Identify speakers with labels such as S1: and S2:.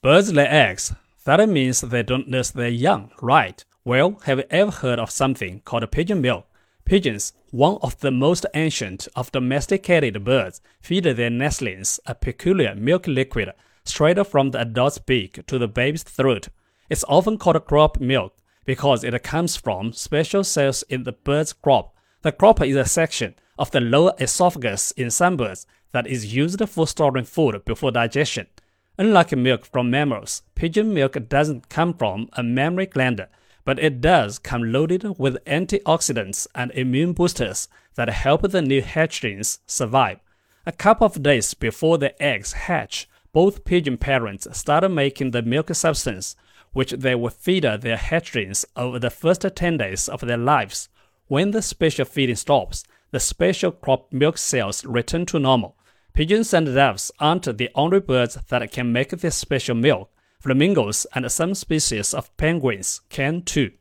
S1: Birds lay eggs. That means they don't nurse their young, right? Well, have you ever heard of something called pigeon milk? Pigeons, one of the most ancient of domesticated birds, feed their nestlings a peculiar milk liquid straight from the adult's beak to the baby's throat. It's often called crop milk because it comes from special cells in the bird's crop. The crop is a section of the lower esophagus in some birds that is used for storing food before digestion. Unlike milk from mammals, pigeon milk doesn't come from a mammary gland, but it does come loaded with antioxidants and immune boosters that help the new hatchlings survive. A couple of days before the eggs hatch, both pigeon parents start making the milk substance, which they will feed their hatchlings over the first 10 days of their lives. When the special feeding stops, the special crop milk cells return to normal. Pigeons and doves aren't the only birds that can make this special milk. Flamingos and some species of penguins can too.